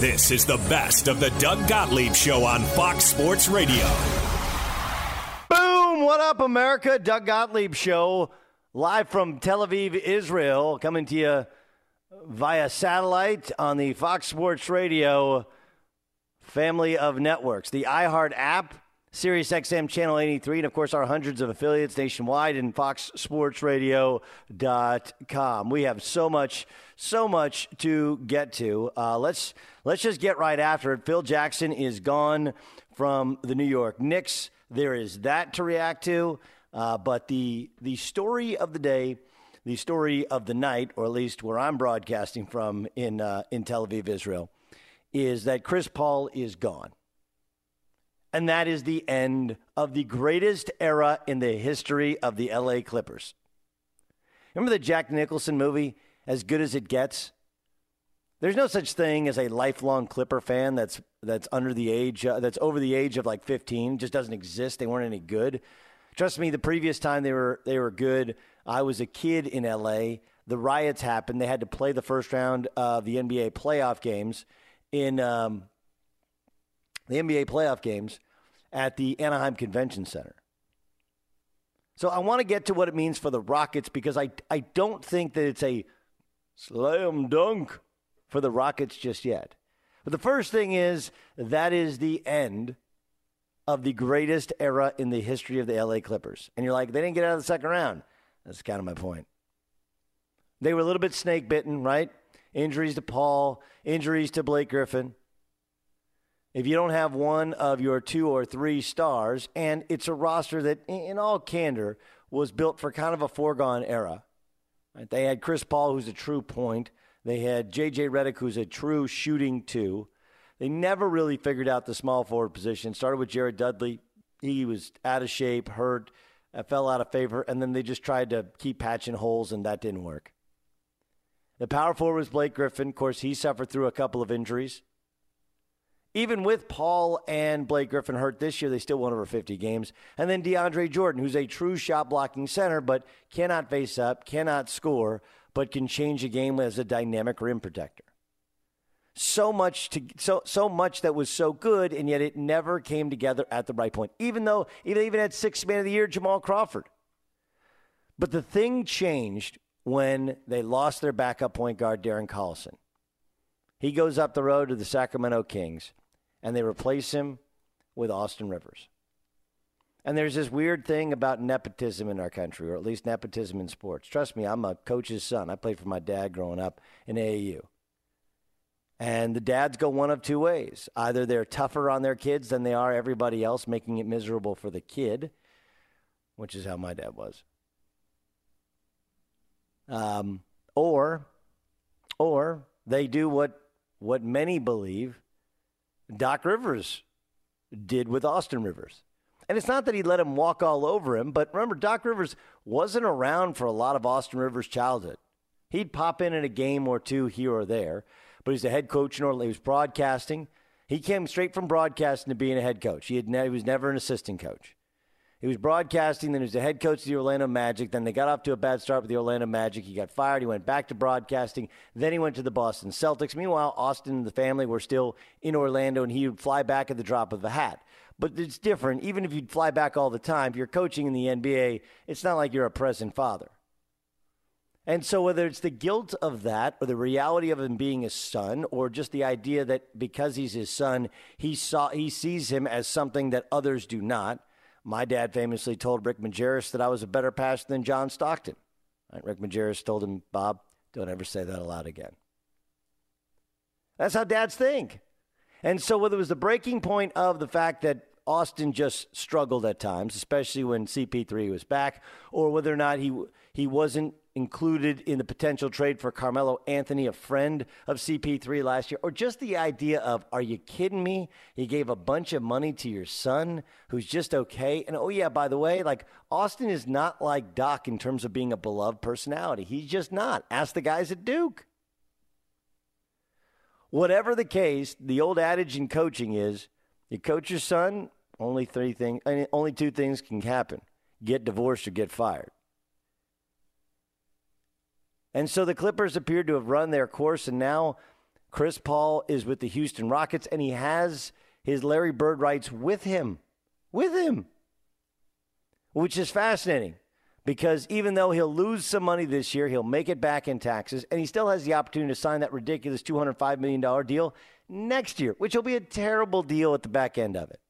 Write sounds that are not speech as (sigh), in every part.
This is the best of the Doug Gottlieb Show on Fox Sports Radio. Boom! What up, America? Doug Gottlieb Show, live from Tel Aviv, Israel, coming to you via satellite on the Fox Sports Radio family of networks, the iHeart app, SiriusXM Channel 83, and of course our hundreds of affiliates nationwide and FoxSportsRadio.com. We have so much, so much to get to. Uh, let's let's just get right after it. Phil Jackson is gone from the New York Knicks. There is that to react to, uh, but the the story of the day the story of the night, or at least where I'm broadcasting from in, uh, in Tel Aviv, Israel, is that Chris Paul is gone. And that is the end of the greatest era in the history of the LA Clippers. Remember the Jack Nicholson movie, As Good as It Gets? There's no such thing as a lifelong Clipper fan that's that's under the age uh, that's over the age of like 15. It just doesn't exist. They weren't any good. Trust me, the previous time they were they were good, I was a kid in LA. The riots happened. They had to play the first round of the NBA playoff games in um, the NBA playoff games at the Anaheim Convention Center. So I want to get to what it means for the Rockets because I, I don't think that it's a slam dunk for the Rockets just yet. But the first thing is that is the end of the greatest era in the history of the LA Clippers. And you're like, they didn't get out of the second round. That's kind of my point. They were a little bit snake bitten, right? Injuries to Paul, injuries to Blake Griffin. If you don't have one of your two or three stars, and it's a roster that, in all candor, was built for kind of a foregone era. Right? They had Chris Paul, who's a true point. They had J.J. Redick, who's a true shooting two. They never really figured out the small forward position. Started with Jared Dudley. He was out of shape, hurt. Uh, fell out of favor, and then they just tried to keep patching holes, and that didn't work. The power forward was Blake Griffin. Of course, he suffered through a couple of injuries. Even with Paul and Blake Griffin hurt this year, they still won over 50 games. And then DeAndre Jordan, who's a true shot blocking center, but cannot face up, cannot score, but can change a game as a dynamic rim protector. So much to so so much that was so good, and yet it never came together at the right point. Even though they even had six man of the year, Jamal Crawford. But the thing changed when they lost their backup point guard, Darren Collison. He goes up the road to the Sacramento Kings and they replace him with Austin Rivers. And there's this weird thing about nepotism in our country, or at least nepotism in sports. Trust me, I'm a coach's son. I played for my dad growing up in AAU. And the dads go one of two ways. Either they're tougher on their kids than they are everybody else, making it miserable for the kid, which is how my dad was. Um, or, or they do what what many believe Doc Rivers did with Austin Rivers. And it's not that he let him walk all over him, but remember, Doc Rivers wasn't around for a lot of Austin Rivers' childhood. He'd pop in in a game or two here or there, but he's a head coach in Orlando. He was broadcasting. He came straight from broadcasting to being a head coach. He, had ne- he was never an assistant coach. He was broadcasting, then he was the head coach of the Orlando Magic. Then they got off to a bad start with the Orlando Magic. He got fired. He went back to broadcasting. Then he went to the Boston Celtics. Meanwhile, Austin and the family were still in Orlando, and he would fly back at the drop of a hat. But it's different. Even if you'd fly back all the time, if you're coaching in the NBA, it's not like you're a present father. And so, whether it's the guilt of that, or the reality of him being his son, or just the idea that because he's his son, he saw he sees him as something that others do not, my dad famously told Rick Majerus that I was a better passer than John Stockton. Right? Rick Majerus told him, Bob, don't ever say that aloud again. That's how dads think. And so, whether it was the breaking point of the fact that Austin just struggled at times, especially when CP3 was back, or whether or not he he wasn't included in the potential trade for Carmelo Anthony, a friend of CP3 last year, or just the idea of, are you kidding me? He gave a bunch of money to your son who's just okay. And oh, yeah, by the way, like Austin is not like Doc in terms of being a beloved personality. He's just not. Ask the guys at Duke. Whatever the case, the old adage in coaching is you coach your son, only three things, only two things can happen get divorced or get fired. And so the Clippers appeared to have run their course, and now Chris Paul is with the Houston Rockets, and he has his Larry Bird rights with him. With him. Which is fascinating because even though he'll lose some money this year, he'll make it back in taxes, and he still has the opportunity to sign that ridiculous $205 million deal next year, which will be a terrible deal at the back end of it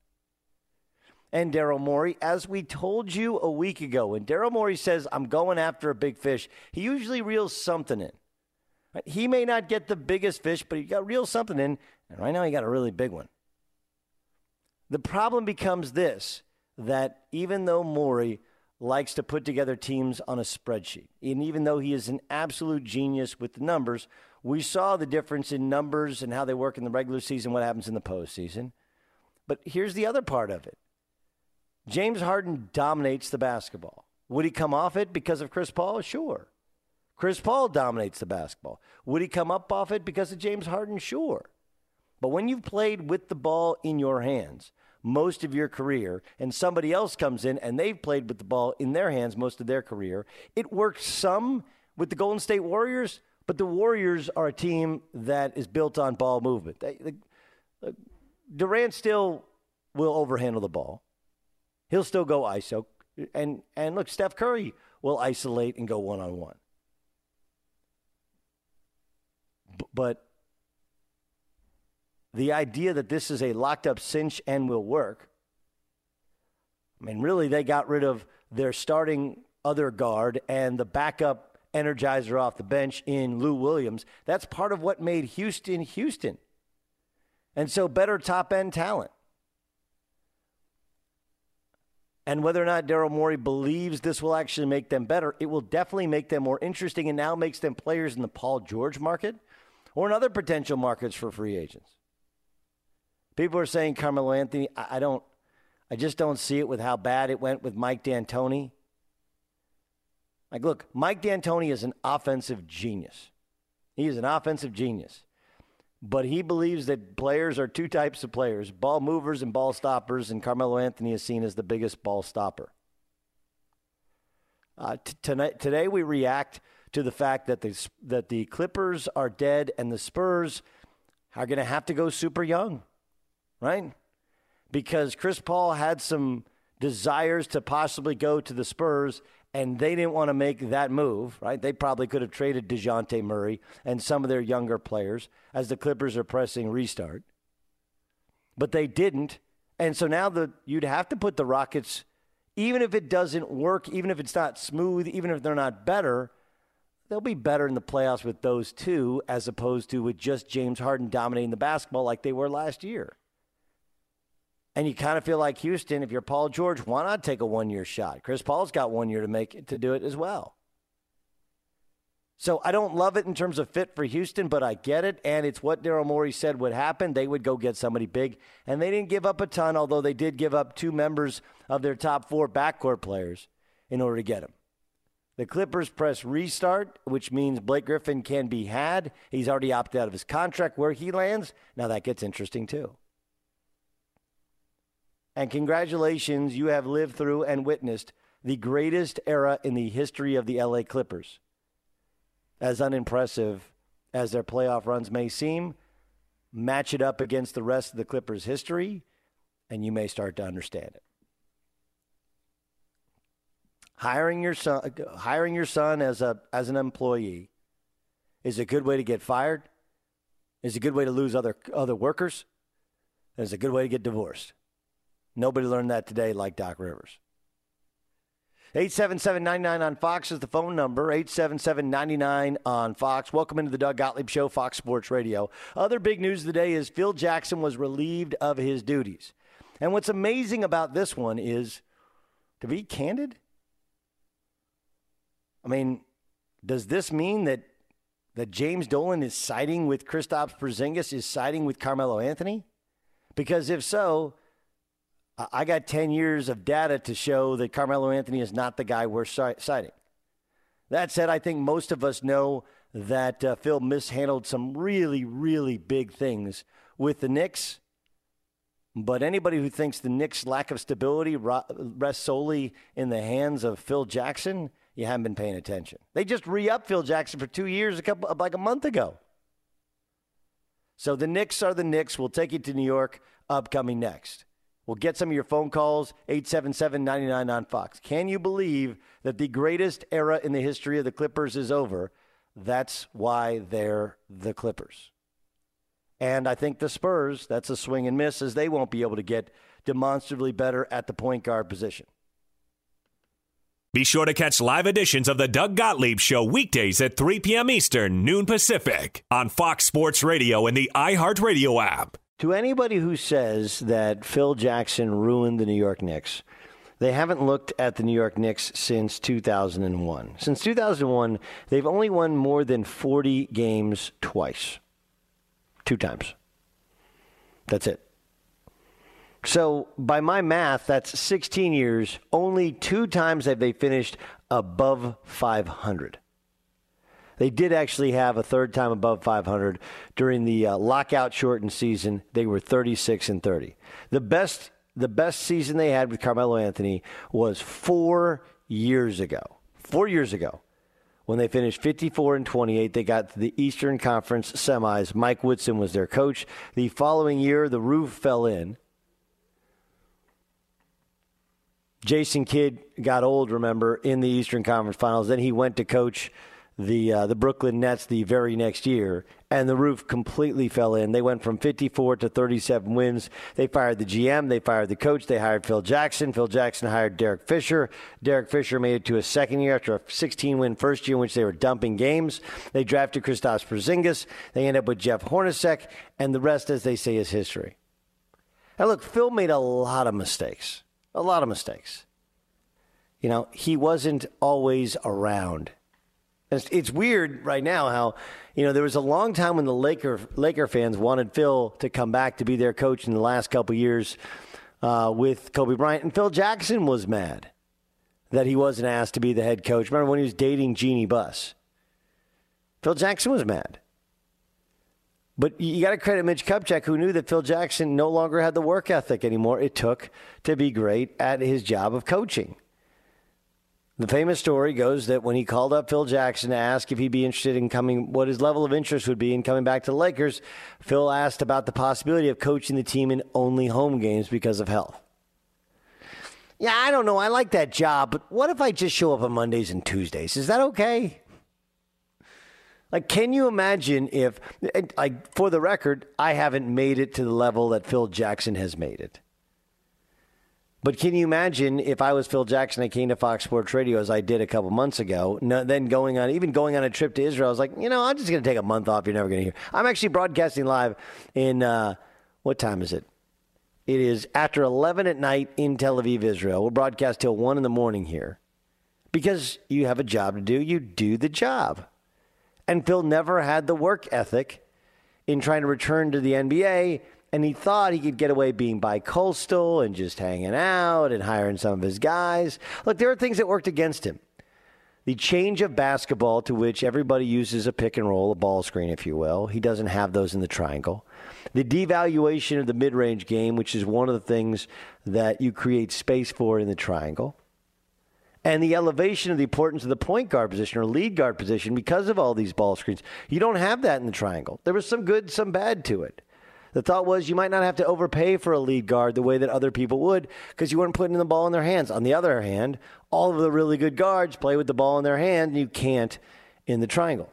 and Daryl Morey. As we told you a week ago, when Daryl Morey says, I'm going after a big fish, he usually reels something in. He may not get the biggest fish, but he got reel something in, and right now he got a really big one. The problem becomes this that even though Morey likes to put together teams on a spreadsheet, and even though he is an absolute genius with the numbers, we saw the difference in numbers and how they work in the regular season, what happens in the postseason. But here's the other part of it James Harden dominates the basketball. Would he come off it because of Chris Paul? Sure. Chris Paul dominates the basketball. Would he come up off it because of James Harden? Sure. But when you've played with the ball in your hands most of your career and somebody else comes in and they've played with the ball in their hands most of their career, it works some with the Golden State Warriors, but the Warriors are a team that is built on ball movement. They, they, Durant still will overhandle the ball. He'll still go ISO. And, and look, Steph Curry will isolate and go one on one. But the idea that this is a locked up cinch and will work, I mean, really, they got rid of their starting other guard and the backup energizer off the bench in Lou Williams. That's part of what made Houston Houston. And so, better top end talent. And whether or not Daryl Morey believes this will actually make them better, it will definitely make them more interesting and now makes them players in the Paul George market or in other potential markets for free agents. People are saying Carmelo Anthony. I don't, I just don't see it with how bad it went with Mike D'Antoni. Like, look, Mike D'Antoni is an offensive genius. He is an offensive genius. But he believes that players are two types of players ball movers and ball stoppers, and Carmelo Anthony is seen as the biggest ball stopper. Uh, t- tonight, today, we react to the fact that the, that the Clippers are dead and the Spurs are going to have to go super young, right? Because Chris Paul had some desires to possibly go to the Spurs, and they didn't want to make that move, right? They probably could have traded DeJounte Murray and some of their younger players as the Clippers are pressing restart. But they didn't. And so now the you'd have to put the Rockets, even if it doesn't work, even if it's not smooth, even if they're not better, they'll be better in the playoffs with those two as opposed to with just James Harden dominating the basketball like they were last year. And you kind of feel like Houston, if you're Paul George, why not take a one year shot? Chris Paul's got one year to make it, to do it as well. So I don't love it in terms of fit for Houston, but I get it. And it's what Daryl Morey said would happen. They would go get somebody big. And they didn't give up a ton, although they did give up two members of their top four backcourt players in order to get him. The Clippers press restart, which means Blake Griffin can be had. He's already opted out of his contract where he lands. Now that gets interesting too. And congratulations, you have lived through and witnessed the greatest era in the history of the LA Clippers. As unimpressive as their playoff runs may seem, match it up against the rest of the Clippers' history, and you may start to understand it. Hiring your son, hiring your son as a as an employee is a good way to get fired. Is a good way to lose other other workers. Is a good way to get divorced. Nobody learned that today like Doc Rivers. 877-99 on Fox is the phone number. 877-99 on Fox. Welcome into the Doug Gottlieb Show, Fox Sports Radio. Other big news of the day is Phil Jackson was relieved of his duties. And what's amazing about this one is, to be candid, I mean, does this mean that that James Dolan is siding with Kristaps Porzingis, is siding with Carmelo Anthony? Because if so, I got 10 years of data to show that Carmelo Anthony is not the guy we're citing. That said, I think most of us know that uh, Phil mishandled some really, really big things with the Knicks. But anybody who thinks the Knicks' lack of stability rests solely in the hands of Phil Jackson, you haven't been paying attention. They just re-upped Phil Jackson for two years, a couple like a month ago. So the Knicks are the Knicks. We'll take you to New York upcoming next. We'll get some of your phone calls, 877 99 on Fox. Can you believe that the greatest era in the history of the Clippers is over? That's why they're the Clippers. And I think the Spurs, that's a swing and miss, as they won't be able to get demonstrably better at the point guard position. Be sure to catch live editions of the Doug Gottlieb Show weekdays at 3 p.m. Eastern, noon Pacific, on Fox Sports Radio and the iHeartRadio app. To anybody who says that Phil Jackson ruined the New York Knicks, they haven't looked at the New York Knicks since 2001. Since 2001, they've only won more than 40 games twice. Two times. That's it. So, by my math, that's 16 years. Only two times have they finished above 500. They did actually have a third time above 500 during the uh, lockout shortened season. They were 36 and 30. The best the best season they had with Carmelo Anthony was 4 years ago. 4 years ago. When they finished 54 and 28, they got to the Eastern Conference semis. Mike Woodson was their coach. The following year, the roof fell in. Jason Kidd got old, remember, in the Eastern Conference Finals. Then he went to coach the uh, the Brooklyn Nets the very next year, and the roof completely fell in. They went from 54 to 37 wins. They fired the GM, they fired the coach, they hired Phil Jackson. Phil Jackson hired Derek Fisher. Derek Fisher made it to a second year after a 16 win first year in which they were dumping games. They drafted Kristaps Porzingis. They end up with Jeff Hornacek, and the rest, as they say, is history. Now, look, Phil made a lot of mistakes, a lot of mistakes. You know, he wasn't always around it's, it's weird right now how, you know, there was a long time when the Laker Laker fans wanted Phil to come back to be their coach in the last couple years uh, with Kobe Bryant. And Phil Jackson was mad that he wasn't asked to be the head coach. Remember when he was dating Jeanie Buss? Phil Jackson was mad. But you got to credit Mitch Kupchak, who knew that Phil Jackson no longer had the work ethic anymore it took to be great at his job of coaching. The famous story goes that when he called up Phil Jackson to ask if he'd be interested in coming, what his level of interest would be in coming back to the Lakers, Phil asked about the possibility of coaching the team in only home games because of health. Yeah, I don't know. I like that job, but what if I just show up on Mondays and Tuesdays? Is that okay? Like, can you imagine if, like, for the record, I haven't made it to the level that Phil Jackson has made it. But can you imagine if I was Phil Jackson, I came to Fox Sports Radio as I did a couple months ago, no, then going on, even going on a trip to Israel, I was like, you know, I'm just going to take a month off. You're never going to hear. I'm actually broadcasting live in, uh, what time is it? It is after 11 at night in Tel Aviv, Israel. We'll broadcast till 1 in the morning here. Because you have a job to do, you do the job. And Phil never had the work ethic in trying to return to the NBA. And he thought he could get away being bi-coastal and just hanging out and hiring some of his guys. Look, there are things that worked against him. The change of basketball to which everybody uses a pick and roll, a ball screen, if you will. He doesn't have those in the triangle. The devaluation of the mid range game, which is one of the things that you create space for in the triangle and the elevation of the importance of the point guard position or lead guard position because of all these ball screens. You don't have that in the triangle. There was some good, some bad to it. The thought was you might not have to overpay for a lead guard the way that other people would because you weren't putting the ball in their hands. On the other hand, all of the really good guards play with the ball in their hand, and you can't in the triangle.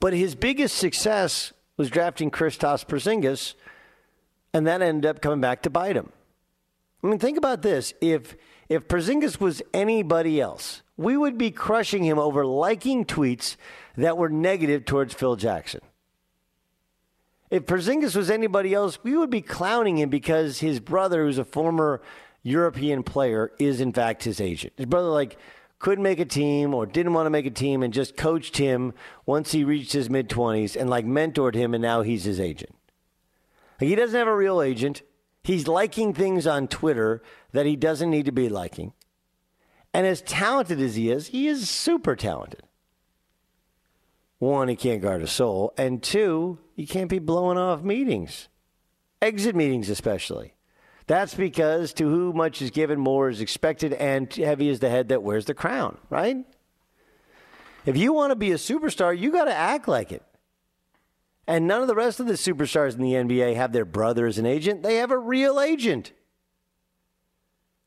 But his biggest success was drafting Kristaps Porzingis, and that ended up coming back to bite him. I mean, think about this. If if Porzingis was anybody else, we would be crushing him over liking tweets that were negative towards Phil Jackson. If Porzingis was anybody else, we would be clowning him because his brother, who's a former European player, is in fact his agent. His brother, like, couldn't make a team or didn't want to make a team and just coached him once he reached his mid 20s and, like, mentored him, and now he's his agent. Like, he doesn't have a real agent. He's liking things on Twitter that he doesn't need to be liking. And as talented as he is, he is super talented. One, he can't guard a soul. And two, he can't be blowing off meetings, exit meetings especially. That's because to who much is given, more is expected, and heavy is the head that wears the crown, right? If you want to be a superstar, you got to act like it. And none of the rest of the superstars in the NBA have their brother as an agent. They have a real agent.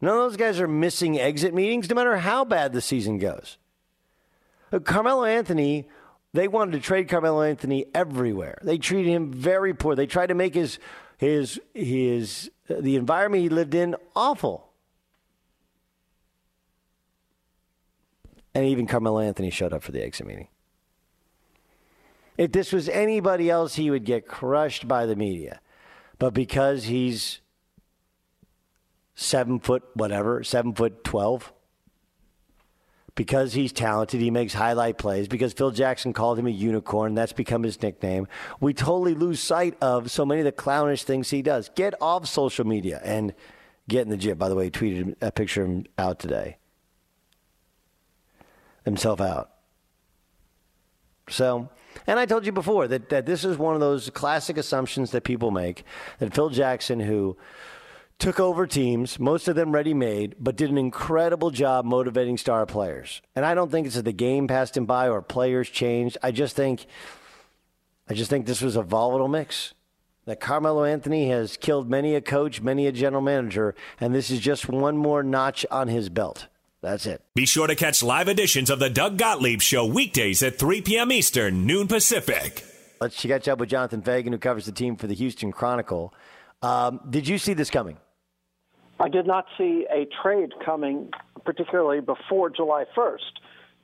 None of those guys are missing exit meetings, no matter how bad the season goes. Carmelo Anthony, they wanted to trade Carmelo Anthony everywhere. They treated him very poor. They tried to make his his his uh, the environment he lived in awful. And even Carmelo Anthony showed up for the exit meeting. If this was anybody else, he would get crushed by the media. But because he's seven foot, whatever, seven foot 12, because he's talented, he makes highlight plays, because Phil Jackson called him a unicorn, that's become his nickname. We totally lose sight of so many of the clownish things he does. Get off social media and get in the gym. By the way, he tweeted a picture of him out today. Himself out. So and I told you before that, that this is one of those classic assumptions that people make that Phil Jackson, who took over teams, most of them ready made, but did an incredible job motivating star players. And I don't think it's that the game passed him by or players changed. I just think I just think this was a volatile mix. That Carmelo Anthony has killed many a coach, many a general manager, and this is just one more notch on his belt. That's it. Be sure to catch live editions of the Doug Gottlieb Show weekdays at 3 p.m. Eastern, noon Pacific. Let's catch up with Jonathan Feigen, who covers the team for the Houston Chronicle. Um, did you see this coming? I did not see a trade coming, particularly before July 1st.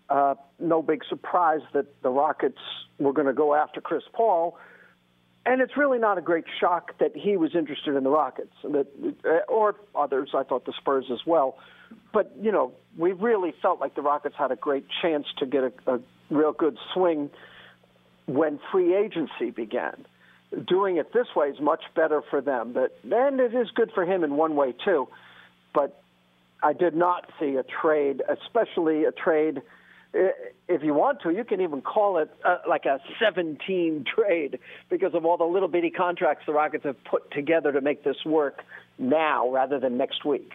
Uh, no big surprise that the Rockets were going to go after Chris Paul. And it's really not a great shock that he was interested in the Rockets, that, uh, or others. I thought the Spurs as well but you know, we really felt like the Rockets had a great chance to get a, a real good swing when free agency began. Doing it this way is much better for them. But and it is good for him in one way too. But I did not see a trade, especially a trade. If you want to, you can even call it uh, like a 17 trade because of all the little bitty contracts the Rockets have put together to make this work now rather than next week.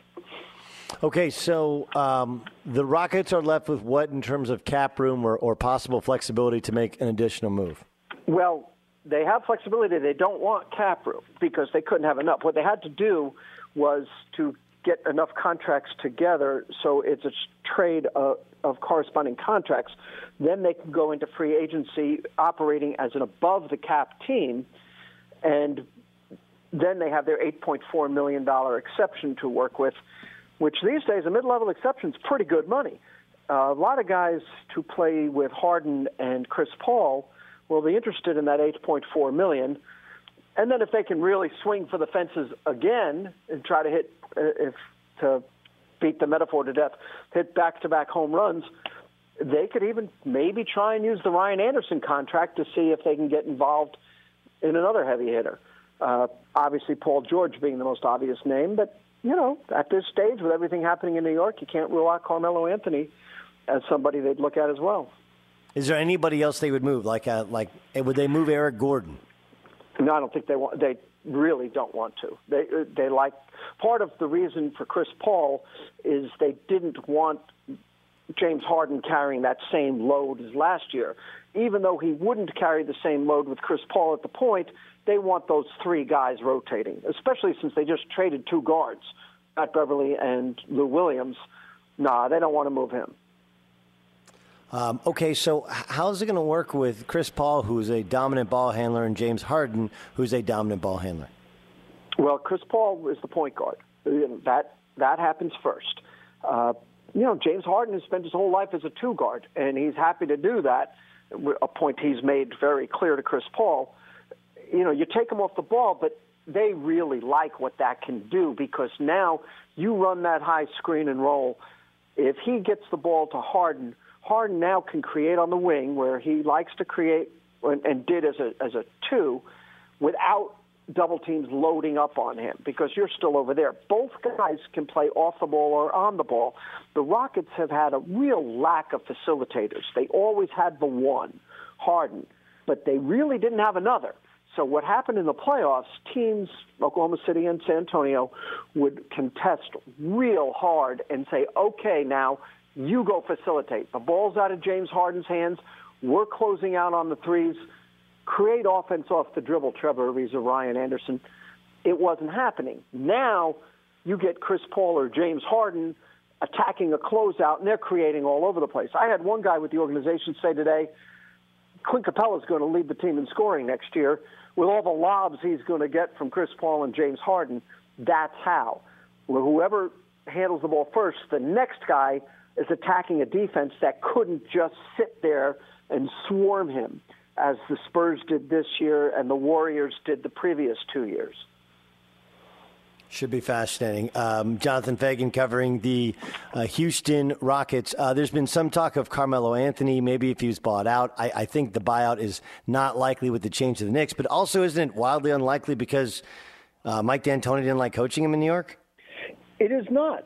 Okay, so um, the Rockets are left with what in terms of cap room or, or possible flexibility to make an additional move? Well, they have flexibility. They don't want cap room because they couldn't have enough. What they had to do was to get enough contracts together so it's a trade of, of corresponding contracts. Then they can go into free agency operating as an above the cap team, and then they have their $8.4 million exception to work with, which these days, a mid level exception is pretty good money. Uh, a lot of guys to play with Harden and Chris Paul will be interested in that 8.4 million. And then if they can really swing for the fences again and try to hit, uh, if to beat the metaphor to death, hit back-to-back home runs, they could even maybe try and use the Ryan Anderson contract to see if they can get involved in another heavy hitter. Uh, obviously, Paul George being the most obvious name, but you know, at this stage with everything happening in New York, you can't rule out Carmelo Anthony as somebody they'd look at as well. Is there anybody else they would move? Like, uh, like would they move Eric Gordon? No, I don't think they want. They really don't want to. They they like part of the reason for Chris Paul is they didn't want James Harden carrying that same load as last year. Even though he wouldn't carry the same load with Chris Paul at the point, they want those three guys rotating, especially since they just traded two guards, Pat Beverley and Lou Williams. Nah, they don't want to move him. Um, okay, so how's it going to work with Chris Paul, who's a dominant ball handler, and James Harden, who's a dominant ball handler? Well, Chris Paul is the point guard. That that happens first. Uh, you know, James Harden has spent his whole life as a two guard, and he's happy to do that. A point he's made very clear to Chris Paul. You know, you take him off the ball, but they really like what that can do because now you run that high screen and roll. If he gets the ball to Harden Harden now can create on the wing where he likes to create and, and did as a as a two without double teams loading up on him because you're still over there. Both guys can play off the ball or on the ball. The Rockets have had a real lack of facilitators. They always had the one, Harden, but they really didn't have another. So what happened in the playoffs, teams, Oklahoma City and San Antonio, would contest real hard and say, okay, now you go facilitate. The ball's out of James Harden's hands. We're closing out on the threes. Create offense off the dribble, Trevor Ariza, Ryan Anderson. It wasn't happening. Now you get Chris Paul or James Harden attacking a closeout, and they're creating all over the place. I had one guy with the organization say today, Clint Capela is going to lead the team in scoring next year with all the lobs he's going to get from Chris Paul and James Harden. That's how. Whoever handles the ball first, the next guy – is attacking a defense that couldn't just sit there and swarm him as the Spurs did this year and the Warriors did the previous two years. Should be fascinating. Um, Jonathan Feigen covering the uh, Houston Rockets. Uh, there's been some talk of Carmelo Anthony, maybe if he was bought out. I, I, think the buyout is not likely with the change to the Knicks, but also isn't it wildly unlikely because uh, Mike D'Antoni didn't like coaching him in New York? It is not.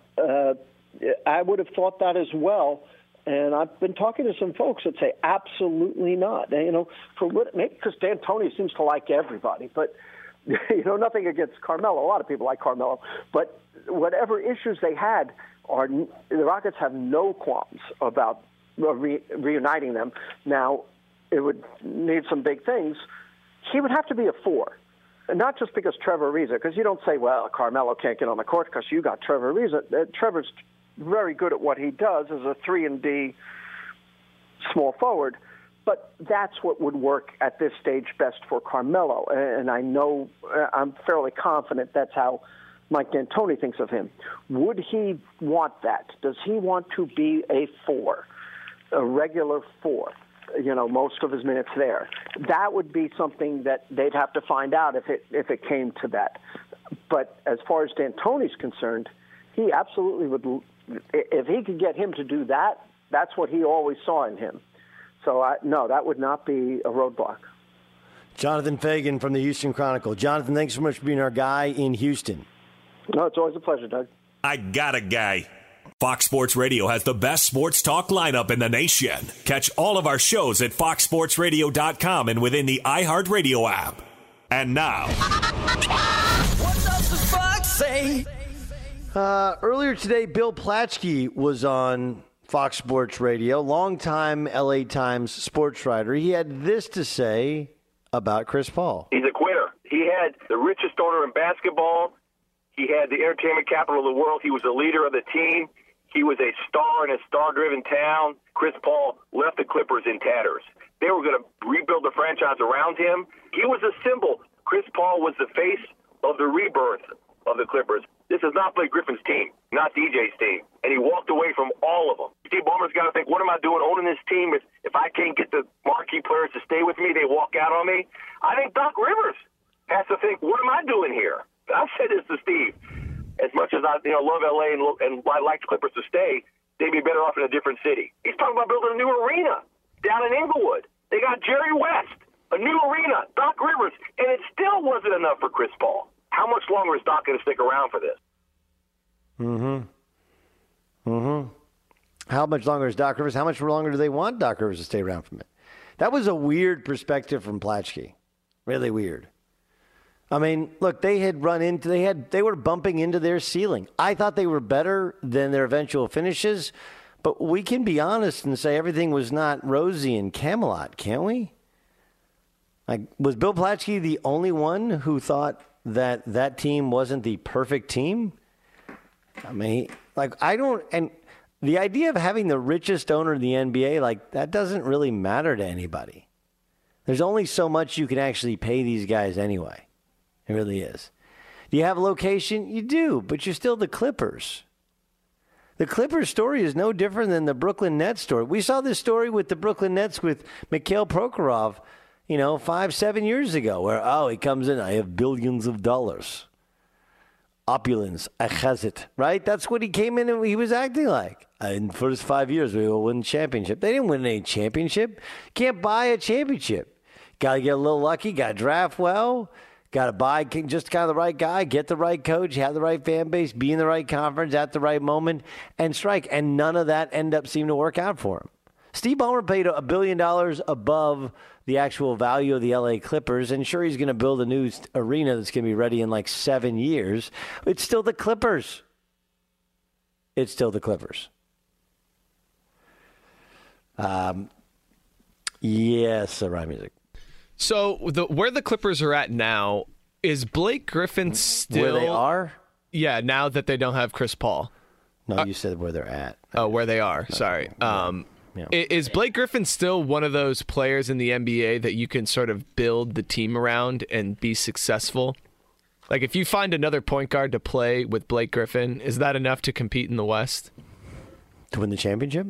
I would have thought that as well. And I've been talking to some folks that say absolutely not. And, you know, for what, maybe because D'Antoni seems to like everybody, but (laughs) you know, nothing against Carmelo. A lot of people like Carmelo, but whatever issues they had, are the Rockets have no qualms about re- reuniting them. Now, it would need some big things. He would have to be a four not just because Trevor Ariza, because you don't say, well, Carmelo can't get on the court because you got Trevor Ariza. Uh, Trevor's very good at what he does as a three and D small forward. But that's what would work at this stage best for Carmelo, and I know I'm fairly confident that's how Mike D'Antoni thinks of him. Would he want that? Does he want to be a four, a regular four? You know, most of his minutes there. That would be something that they'd have to find out if it if it came to that. But as far as D'Antoni's concerned, he absolutely would if he could get him to do that, that's what he always saw in him. So I, no, that would not be a roadblock. Jonathan Feigen from the Houston Chronicle. Jonathan, thanks so much for being our guy in Houston. No, it's always a pleasure, Doug. I got a guy. Fox Sports Radio has the best sports talk lineup in the nation. Catch all of our shows at foxsportsradio.com and within the iHeartRadio app. And now. (laughs) What does the fox say? Uh, earlier today, Bill Plaschke was on Fox Sports Radio, longtime LA Times sports writer. He had this to say about Chris Paul. He's a quitter. He had the richest owner in basketball. He had the entertainment capital of the world. He was the leader of the team. He was a star in a star driven town. Chris Paul left the Clippers in tatters. They were going to rebuild the franchise around him. He was a symbol. Chris Paul was the face of the rebirth of the Clippers. This is not Blake Griffin's team, not DJ's team. And he walked away from all of them. Steve Ballmer's got to think, what am I doing owning this team if, if I can't get the marquee players to stay with me, they walk out on me? I think Doc Rivers has to think, what am I doing here? I've said this to Steve as much as I you know love LA and, and I like the Clippers to stay, they'd be better off in a different city. He's talking about building a new arena down in Inglewood. They got Jerry West, a new arena, Doc Rivers, and it still wasn't enough for Chris Paul. How much longer is Doc going to stick around for this? Mm-hmm. Mm-hmm. How much longer is Doc Rivers? How much longer do they want Doc Rivers to stay around from it? That was a weird perspective from Plaschke. Really weird. I mean, look, they had run into they had they were bumping into their ceiling. I thought they were better than their eventual finishes, but we can be honest and say everything was not rosy in Camelot, can't we? Like was Bill Plaschke the only one who thought that that team wasn't the perfect team? I mean, like I don't and the idea of having the richest owner in the NBA like that doesn't really matter to anybody. There's only so much you can actually pay these guys anyway. It really is. Do you have a location? You do, but you're still the Clippers. The Clippers story is no different than the Brooklyn Nets story. We saw this story with the Brooklyn Nets with Mikhail Prokhorov, you know, five, seven years ago, where, oh, he comes in, I have billions of dollars. Opulence, has right? That's what he came in and he was acting like. In the first five years, we will win championship. They didn't win any championship. Can't buy a championship. Got to get a little lucky, got to draft well. Got to buy just kind of the right guy, get the right coach, have the right fan base, be in the right conference at the right moment, and strike. And none of that end up seeming to work out for him. Steve Ballmer paid a billion dollars above the actual value of the LA Clippers, and sure, he's going to build a new arena that's going to be ready in like seven years. It's still the Clippers. It's still the Clippers. Um, yes, uh, rhyme music. So the where the Clippers are at now is Blake Griffin still where they are? Yeah, now that they don't have Chris Paul. No, uh, you said where they're at. Oh, where they are. Sorry. Um, yeah. Is Blake Griffin still one of those players in the NBA that you can sort of build the team around and be successful? Like if you find another point guard to play with Blake Griffin, is that enough to compete in the West? To win the championship?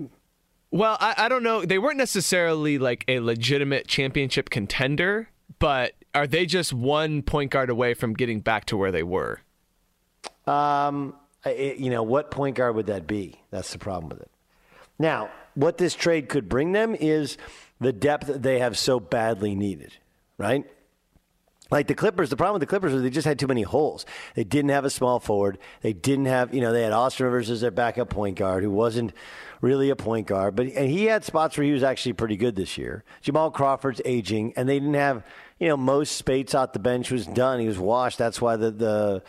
Well, I, I don't know. They weren't necessarily like a legitimate championship contender, but are they just one point guard away from getting back to where they were? Um, it, you know, what point guard would that be? That's the problem with it. Now, what this trade could bring them is the depth they have so badly needed, right? Like the Clippers, the problem with the Clippers was they just had too many holes. They didn't have a small forward. They didn't have, you know, they had Austin Rivers as their backup point guard, who wasn't really a point guard, but and he had spots where he was actually pretty good this year. Jamal Crawford's aging, and they didn't have, you know, Mo Speights off the bench was done. He was washed. That's why the the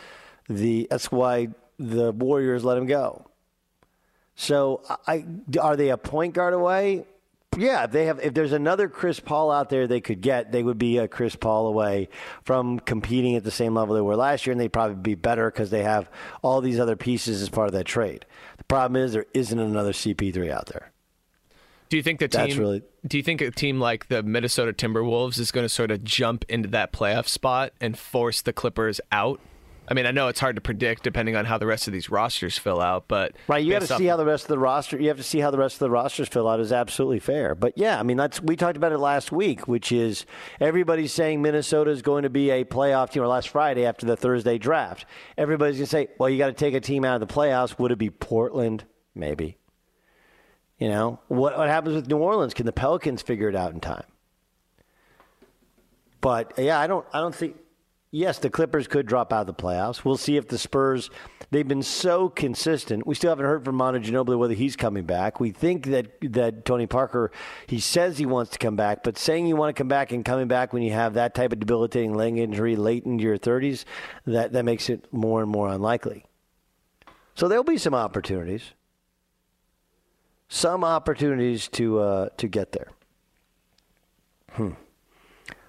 the that's why the Warriors let him go. So, I are they a point guard away? Yeah, if they have if there's another Chris Paul out there they could get, they would be a Chris Paul away from competing at the same level they were last year, and they'd probably be better because they have all these other pieces as part of that trade. The problem is there isn't another CP3 out there. Do you think the team? Really, do you think a team like the Minnesota Timberwolves is going to sort of jump into that playoff spot and force the Clippers out? I mean, I know it's hard to predict depending on how the rest of these rosters fill out, but right, you got to see how the rest of the roster. You have to see how the rest of the rosters fill out is absolutely fair. But yeah, I mean, that's we talked about it last week, which is everybody's saying Minnesota is going to be a playoff team. Or last Friday after the Thursday draft, everybody's going to say, "Well, you got to take a team out of the playoffs." Would it be Portland? Maybe. You know what? What happens with New Orleans? Can the Pelicans figure it out in time? But yeah, I don't I don't think yes, the Clippers could drop out of the playoffs. We'll see if the Spurs they've been so consistent. We still haven't heard from Manu Ginobili whether he's coming back. We think that that Tony Parker he says he wants to come back, but saying you want to come back and coming back when you have that type of debilitating leg injury late into your 30s, that that makes it more and more unlikely. So there'll be some opportunities. Some opportunities to uh, to get there. Hmm.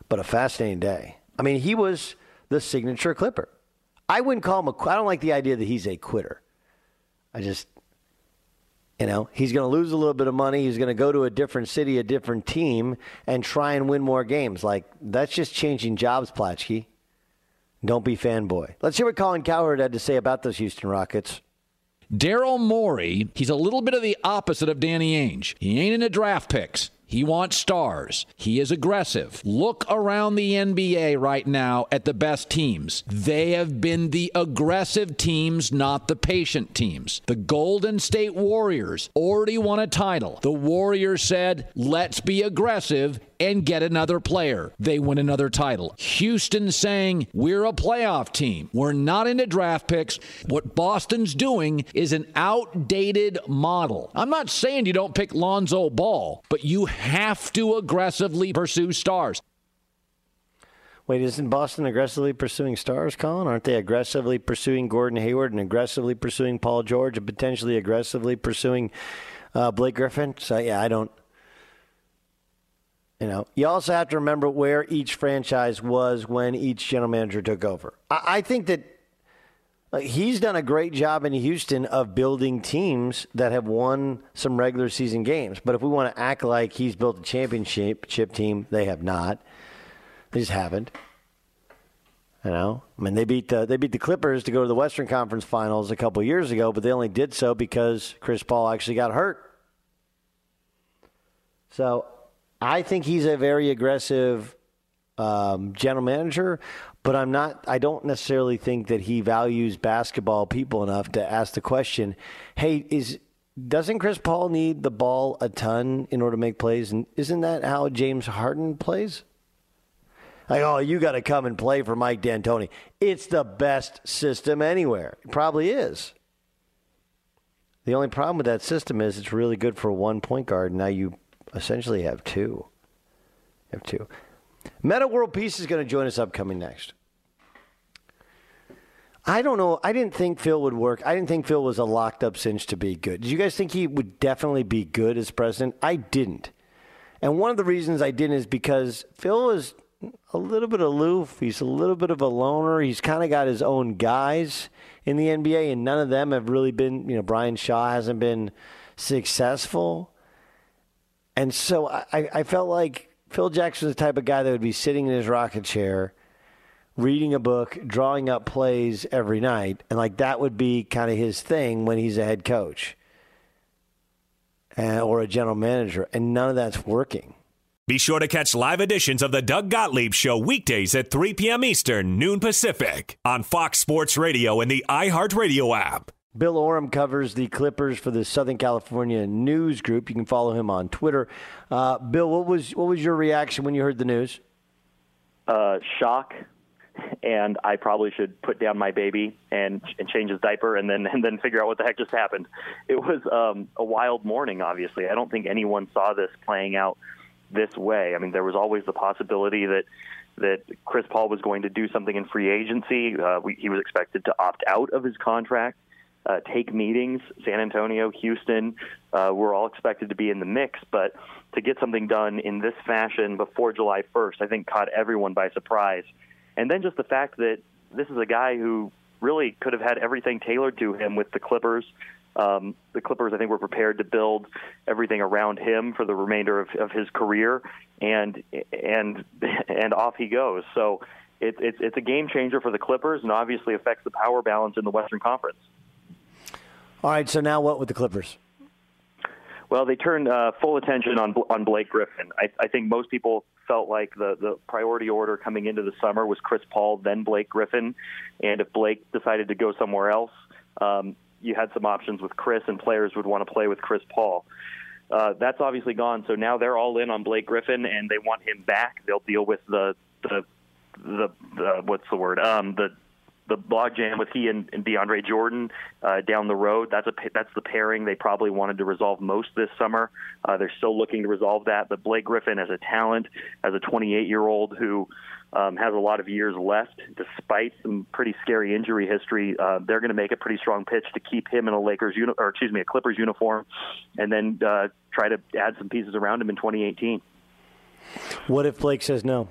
But a fascinating day. I mean, he was the signature Clipper. I wouldn't call him a. I don't like the idea that he's a quitter. I just, you know, he's going to lose a little bit of money. He's going to go to a different city, a different team, and try and win more games. Like that's just changing jobs, Platchkey. Don't be fanboy. Let's hear what Colin Cowherd had to say about those Houston Rockets. Daryl Morey, he's a little bit of the opposite of Danny Ainge. He ain't into draft picks. He wants stars. He is aggressive. Look around the NBA right now at the best teams. They have been the aggressive teams, not the patient teams. The Golden State Warriors already won a title. The Warriors said, let's be aggressive and get another player. They win another title. Houston saying, We're a playoff team. We're not into draft picks. What Boston's doing is an outdated model. I'm not saying you don't pick Lonzo Ball, but you have to aggressively pursue stars. Wait, isn't Boston aggressively pursuing stars, Colin? Aren't they aggressively pursuing Gordon Hayward and aggressively pursuing Paul George and potentially aggressively pursuing uh, Blake Griffin? So, yeah, I don't. You know, you also have to remember where each franchise was when each general manager took over. I, I think that he's done a great job in Houston of building teams that have won some regular season games. But if we want to act like he's built a championship team, they have not. They just haven't. You know, I mean, they beat the they beat the Clippers to go to the Western Conference Finals a couple years ago, but they only did so because Chris Paul actually got hurt. So I think he's a very aggressive um, general manager, but I'm not. I don't necessarily think that he values basketball people enough to ask the question, "Hey, is doesn't Chris Paul need the ball a ton in order to make plays? And isn't that how James Harden plays?" Like, oh, you got to come and play for Mike D'Antoni. It's the best system anywhere. It probably is. The only problem with that system is it's really good for one point guard. Now you essentially have two. Have two. Metta World Peace is going to join us upcoming next. I don't know. I didn't think Phil would work. I didn't think Phil was a locked up cinch to be good. Did you guys think he would definitely be good as president? I didn't. And one of the reasons I didn't is because Phil is a little bit aloof. He's a little bit of a loner. He's kind of got his own guys in the NBA, and none of them have really been, you know, Brian Shaw hasn't been successful. And so I, I felt like Phil Jackson the type of guy that would be sitting in his rocket chair, reading a book, drawing up plays every night, and like that would be kind of his thing when he's a head coach uh, or a general manager, and none of that's working. Be sure to catch live editions of the Doug Gottlieb Show weekdays at 3 p.m. Eastern, noon Pacific, on Fox Sports Radio and the iHeartRadio app. Bill Oram covers the Clippers for the Southern California News Group. You can follow him on Twitter. Uh, Bill, what was what was your reaction when you heard the news? Uh, shock, and I probably should put down my baby and and change his diaper, and then (laughs) and then figure out what the heck just happened. It was um, a wild morning. Obviously, I don't think anyone saw this playing out this way. I mean, there was always the possibility that that Chris Paul was going to do something in free agency. Uh, we, he was expected to opt out of his contract uh, take meetings. San Antonio, Houston, uh, we're all expected to be in the mix, but to get something done in this fashion before July 1st, I think caught everyone by surprise. And then just the fact that this is a guy who really could have had everything tailored to him with the Clippers. Um, the Clippers, I think, were prepared to build everything around him for the remainder of, of his career, and and and off he goes. So it, it's it's a game changer for the Clippers, and obviously affects the power balance in the Western Conference. All right, so now what with the Clippers? Well, they turned uh, full attention on on Blake Griffin. I, I think most people felt like the the priority order coming into the summer was Chris Paul, then Blake Griffin, and if Blake decided to go somewhere else, um, you had some options with Chris, and players would want to play with Chris Paul. Uh, that's obviously gone. So now they're all in on Blake Griffin, and they want him back. They'll deal with the the the, the what's the word um, the the logjam with he and, and DeAndre Jordan uh, down the road. That's a that's the pairing they probably wanted to resolve most this summer. Uh, they're still looking to resolve that. But Blake Griffin, as a talent, as a 28 year old who um, has a lot of years left, despite some pretty scary injury history. Uh, they're going to make a pretty strong pitch to keep him in a Lakers uni- or excuse me, a Clippers uniform, and then uh, try to add some pieces around him in 2018. What if Blake says no?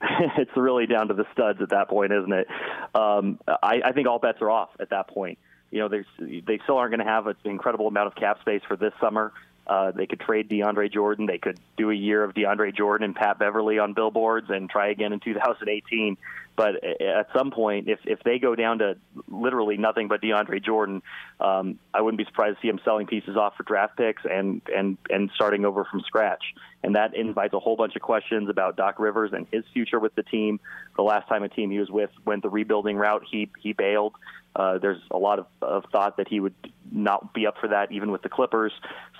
(laughs) it's really down to the studs at that point, isn't it? Um, I, I think all bets are off at that point. You know, they still aren't going to have an incredible amount of cap space for this summer. Uh, they could trade DeAndre Jordan. They could do a year of DeAndre Jordan and Pat Beverley on billboards and try again in 2018. But at some point, if if they go down to literally nothing but DeAndre Jordan, um, I wouldn't be surprised to see him selling pieces off for draft picks and and and starting over from scratch. And that invites a whole bunch of questions about Doc Rivers and his future with the team. The last time a team he was with went the rebuilding route, he he bailed. Uh, there's a lot of, of thought that he would not be up for that, even with the Clippers.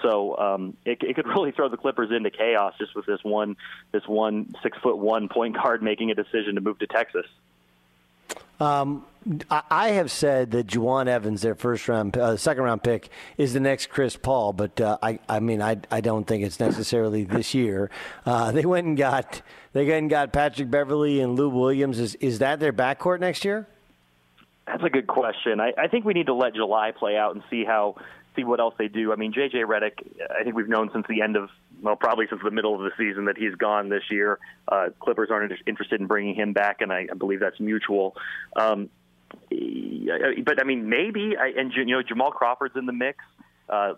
So um, it, it could (laughs) really throw the Clippers into chaos just with this one this one six foot one point guard making a decision to move to Texas. Um, I have said that Jawun Evans, their first round, uh, second round pick, is the next Chris Paul, but uh, I, I mean, I, I don't think it's necessarily this year. Uh, they went and got, they went and got Patrick Beverley and Lou Williams. Is is that their backcourt next year? That's a good question. I, I think we need to let July play out and see how see what else they do. I mean, JJ Redick, I think we've known since the end of well, probably since the middle of the season that he's gone this year. Uh, Clippers aren't interested in bringing him back, and I, I believe that's mutual. Um, but I mean, maybe, I, and you know, Jamal Crawford's in the mix. Uh,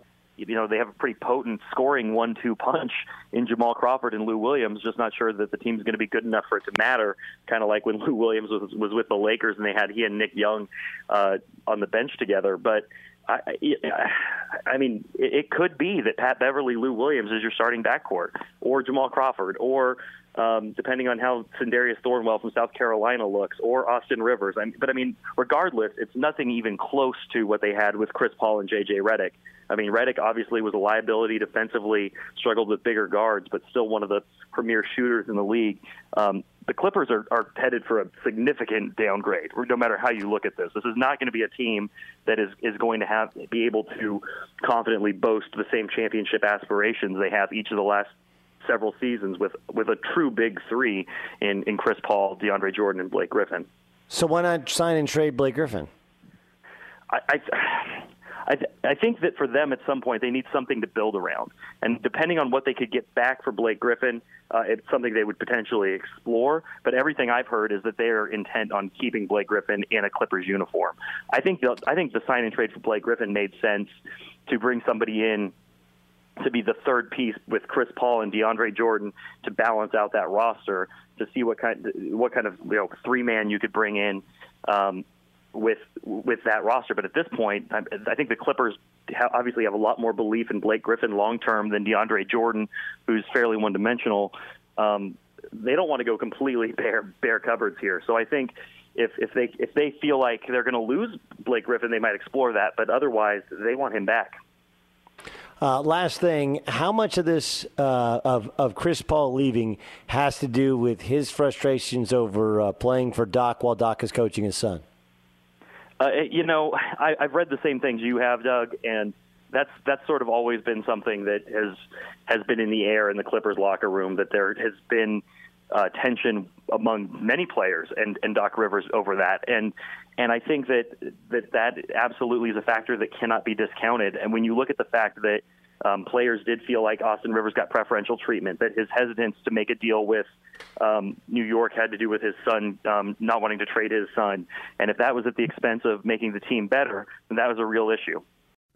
you know, they have a pretty potent scoring one-two punch in Jamal Crawford and Lou Williams. Just not sure that the team's going to be good enough for it to matter. Kind of like when (laughs) Lou Williams was, was with the Lakers and they had he and Nick Young uh, on the bench together. But I, I mean, it could be that Pat Beverley, Lou Williams is your starting backcourt, or Jamal Crawford, or um, depending on how Sindarius Thornwell from South Carolina looks, or Austin Rivers. I mean, but I mean, regardless, it's nothing even close to what they had with Chris Paul and J.J. Redick. I mean, Redick obviously was a liability defensively, struggled with bigger guards, but still one of the premier shooters in the league. Um, the Clippers are, are headed for a significant downgrade, no matter how you look at this. This is not going to be a team that is, is going to have be able to confidently boast the same championship aspirations they have each of the last several seasons with with a true big three in, in Chris Paul, DeAndre Jordan, and Blake Griffin. So why not sign and trade Blake Griffin? I, I I, th- I think that for them at some point they need something to build around, and depending on what they could get back for Blake Griffin, uh, it's something they would potentially explore. But everything I've heard is that they are intent on keeping Blake Griffin in a Clippers uniform. I think the, I think the sign and trade for Blake Griffin made sense to bring somebody in to be the third piece with Chris Paul and DeAndre Jordan to balance out that roster to see what kind what kind of you know three man you could bring in um, with with that roster. But at this point, I, I think the Clippers ha- obviously have a lot more belief in Blake Griffin long term than DeAndre Jordan, who's fairly one dimensional. Um, they don't want to go completely (laughs) bare bare cupboards here. So I think if if they if they feel like they're going to lose Blake Griffin, they might explore that. But otherwise, they want him back. Uh, last thing, how much of this uh, of of Chris Paul leaving has to do with his frustrations over uh, playing for Doc while Doc is coaching his son? Uh, you know, I, I've read the same things you have, Doug, and that's that's sort of always been something that has has been in the air in the Clippers locker room. That there has been uh, tension among many players and, and Doc Rivers over that, and and I think that that that absolutely is a factor that cannot be discounted. And when you look at the fact that um, players did feel like Austin Rivers got preferential treatment, that his hesitance to make a deal with um, New York had to do with his son um, not wanting to trade his son. And if that was at the expense of making the team better, then that was a real issue.